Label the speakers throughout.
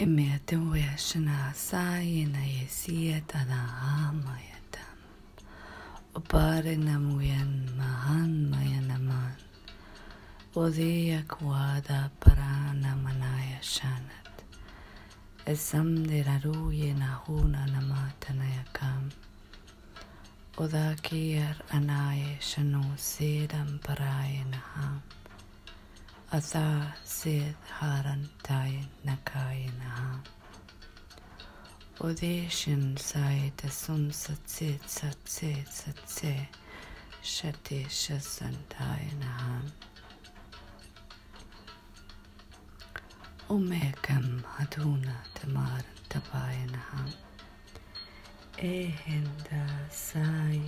Speaker 1: אמרתם ריא שנעשה הנה יסיית על העם הידם. ופרן אמוין מהן מיין אמן. ודאי כוודא פרן אמנה ישנת. אסם דררו ינהון అసా హారంతాయ నకాయన ఉదేశం సాయత సుం సత్సే సత్సే సత్సే శతేష సంతాయన ఉమేకం అధూన తమారంతపాయన ఏ హింద సాయ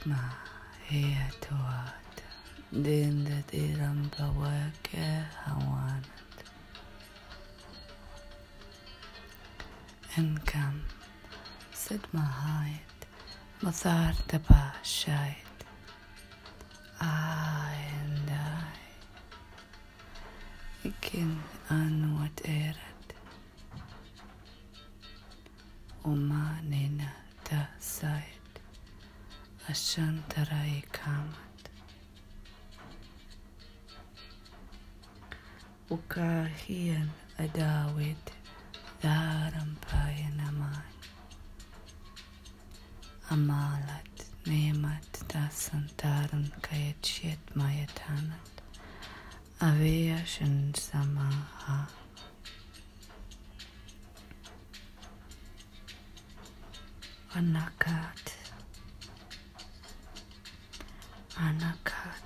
Speaker 1: الكتمة هي توات دين إيران بواك هوانت إن كم سد هايت مثار تبا شايت آي and I إكين أن وتيرت وما نينا تسايت. Ashantarai kamat. Ukahian adawit darampayan naman. Amalat nemat dasantaran kayachit mayatanat. Aveyashan samaha. Anakat. Anakata.